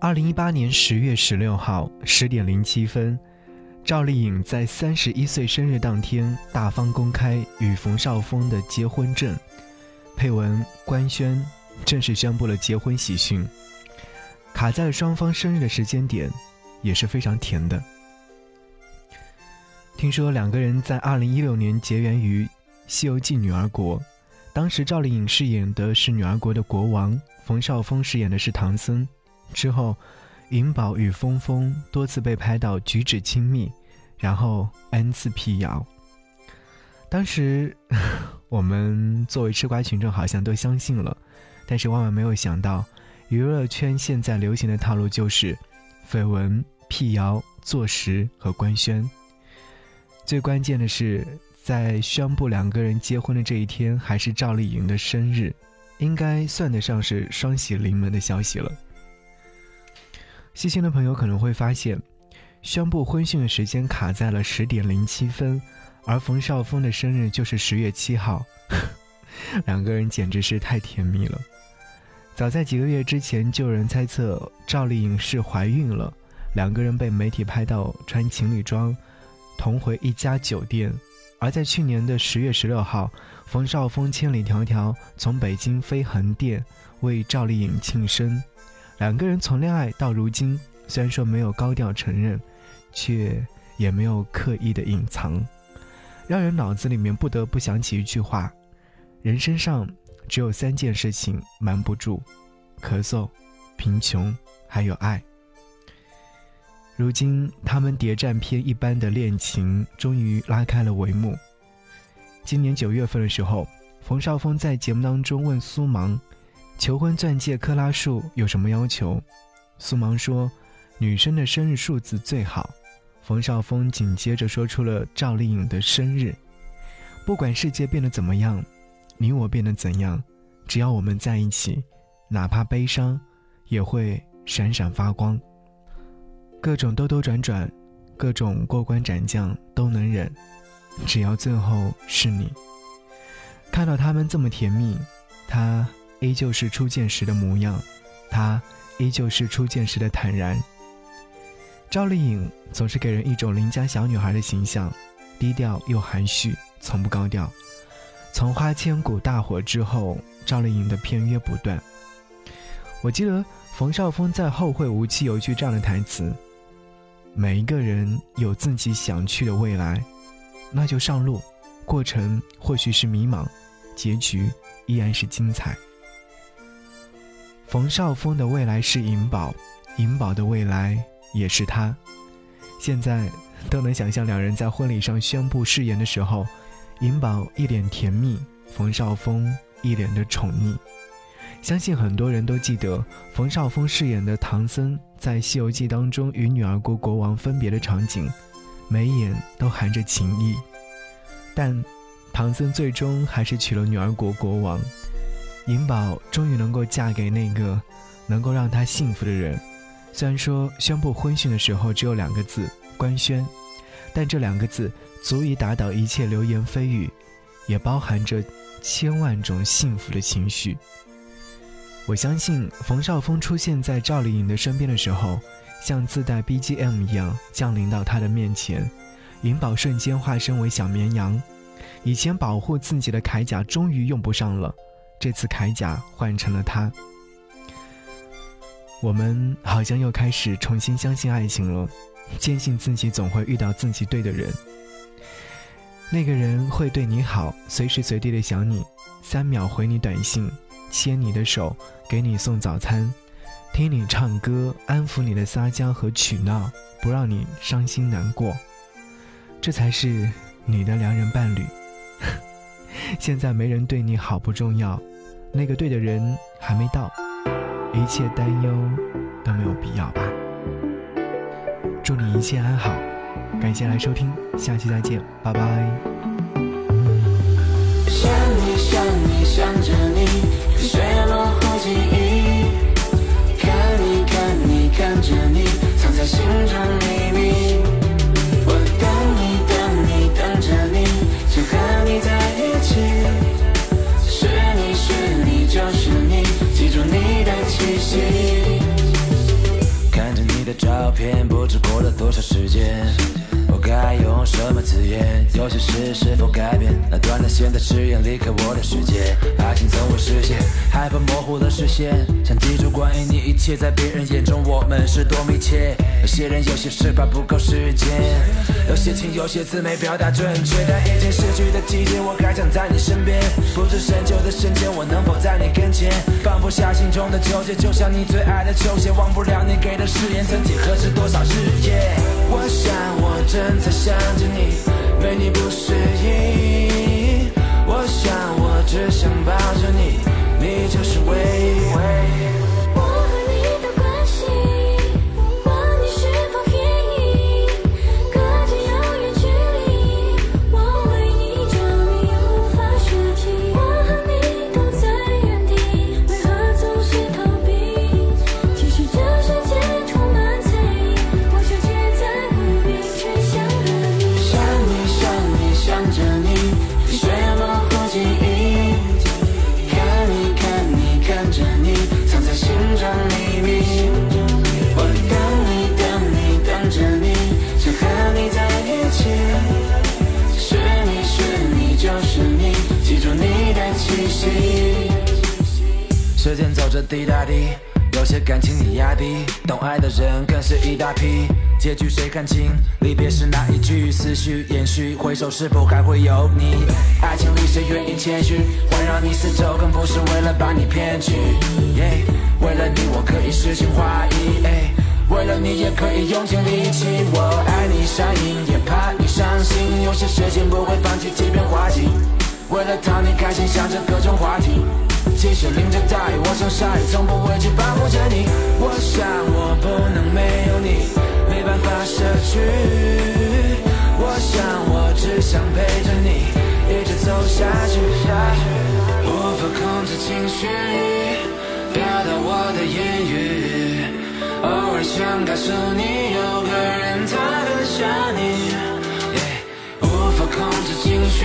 二零一八年十月十六号十点零七分，赵丽颖在三十一岁生日当天大方公开与冯绍峰的结婚证，配文官宣，正式宣布了结婚喜讯。卡在了双方生日的时间点，也是非常甜的。听说两个人在二零一六年结缘于《西游记》女儿国，当时赵丽颖饰演的是女儿国的国王，冯绍峰饰演的是唐僧。之后，颖宝与峰峰多次被拍到举止亲密，然后 n 次辟谣。当时我们作为吃瓜群众好像都相信了，但是万万没有想到。娱乐圈现在流行的套路就是绯闻、辟谣、坐实和官宣。最关键的是，在宣布两个人结婚的这一天，还是赵丽颖的生日，应该算得上是双喜临门的消息了。细心的朋友可能会发现，宣布婚讯的时间卡在了十点零七分，而冯绍峰的生日就是十月七号，两个人简直是太甜蜜了。早在几个月之前，就有人猜测赵丽颖是怀孕了。两个人被媒体拍到穿情侣装，同回一家酒店。而在去年的十月十六号，冯绍峰千里迢迢从北京飞横店为赵丽颖庆生。两个人从恋爱到如今，虽然说没有高调承认，却也没有刻意的隐藏，让人脑子里面不得不想起一句话：人身上。只有三件事情瞒不住：咳嗽、贫穷，还有爱。如今，他们谍战片一般的恋情终于拉开了帷幕。今年九月份的时候，冯绍峰在节目当中问苏芒：“求婚钻戒克拉数有什么要求？”苏芒说：“女生的生日数字最好。”冯绍峰紧接着说出了赵丽颖的生日。不管世界变得怎么样。你我变得怎样？只要我们在一起，哪怕悲伤，也会闪闪发光。各种兜兜转转，各种过关斩将都能忍，只要最后是你。看到他们这么甜蜜，他依旧是初见时的模样，他依旧是初见时的坦然。赵丽颖总是给人一种邻家小女孩的形象，低调又含蓄，从不高调。从《花千骨》大火之后，赵丽颖的片约不断。我记得冯绍峰在《后会无期》有一句这样的台词：“每一个人有自己想去的未来，那就上路。过程或许是迷茫，结局依然是精彩。”冯绍峰的未来是银宝，银宝的未来也是他。现在都能想象两人在婚礼上宣布誓言的时候。银宝一脸甜蜜，冯绍峰一脸的宠溺。相信很多人都记得冯绍峰饰演的唐僧在《西游记》当中与女儿国国王分别的场景，眉眼都含着情意。但唐僧最终还是娶了女儿国国王，银宝终于能够嫁给那个能够让她幸福的人。虽然说宣布婚讯的时候只有两个字“官宣”，但这两个字。足以打倒一切流言蜚语，也包含着千万种幸福的情绪。我相信冯绍峰出现在赵丽颖的身边的时候，像自带 BGM 一样降临到她的面前，银宝瞬间化身为小绵羊。以前保护自己的铠甲终于用不上了，这次铠甲换成了他。我们好像又开始重新相信爱情了，坚信自己总会遇到自己对的人。那个人会对你好，随时随地的想你，三秒回你短信，牵你的手，给你送早餐，听你唱歌，安抚你的撒娇和取闹，不让你伤心难过，这才是你的良人伴侣。现在没人对你好不重要，那个对的人还没到，一切担忧都没有必要吧。祝你一切安好。感谢来收听，下期再见，拜拜。想你想你想着你，水模糊记忆。看你看你看着你，藏在心中我该用什么字眼？有些事是否改变？那断了线的誓言离开我的世界。爱情从未实现，害怕模糊了视线。想记住关于你一切，在别人眼中我们是多密切。有些人有些事怕不够时间，情有些字没表达准确。但已经失去的季节，我还想在你身边。不知深秋的瞬间，我能否在你跟前？放不下心中的纠结，就像你最爱的球鞋，忘不了你给的誓言，曾几何时多少日夜。我想我正在想着你，时间走着滴答滴，有些感情你压低，懂爱的人更是一大批。结局谁看清？离别时那一句，思绪延续，回首是否还会有你？爱情里谁愿意谦虚，环绕你四周，更不是为了把你骗去。耶为了你，我可以诗情画意。为了你，也可以用尽力气。我爱你上瘾，也怕你伤心。有些事情不会放弃，即便花季。为了讨你开心，想着各种话题。即使淋着大雨，我像鲨鱼，从不畏惧保护着你。我想我不能没有你，没办法舍去。我想我只想陪着你，一直走下去。无法控制情绪，表达我的言语。偶尔想告诉你，有个人他很想你。无法控制情绪，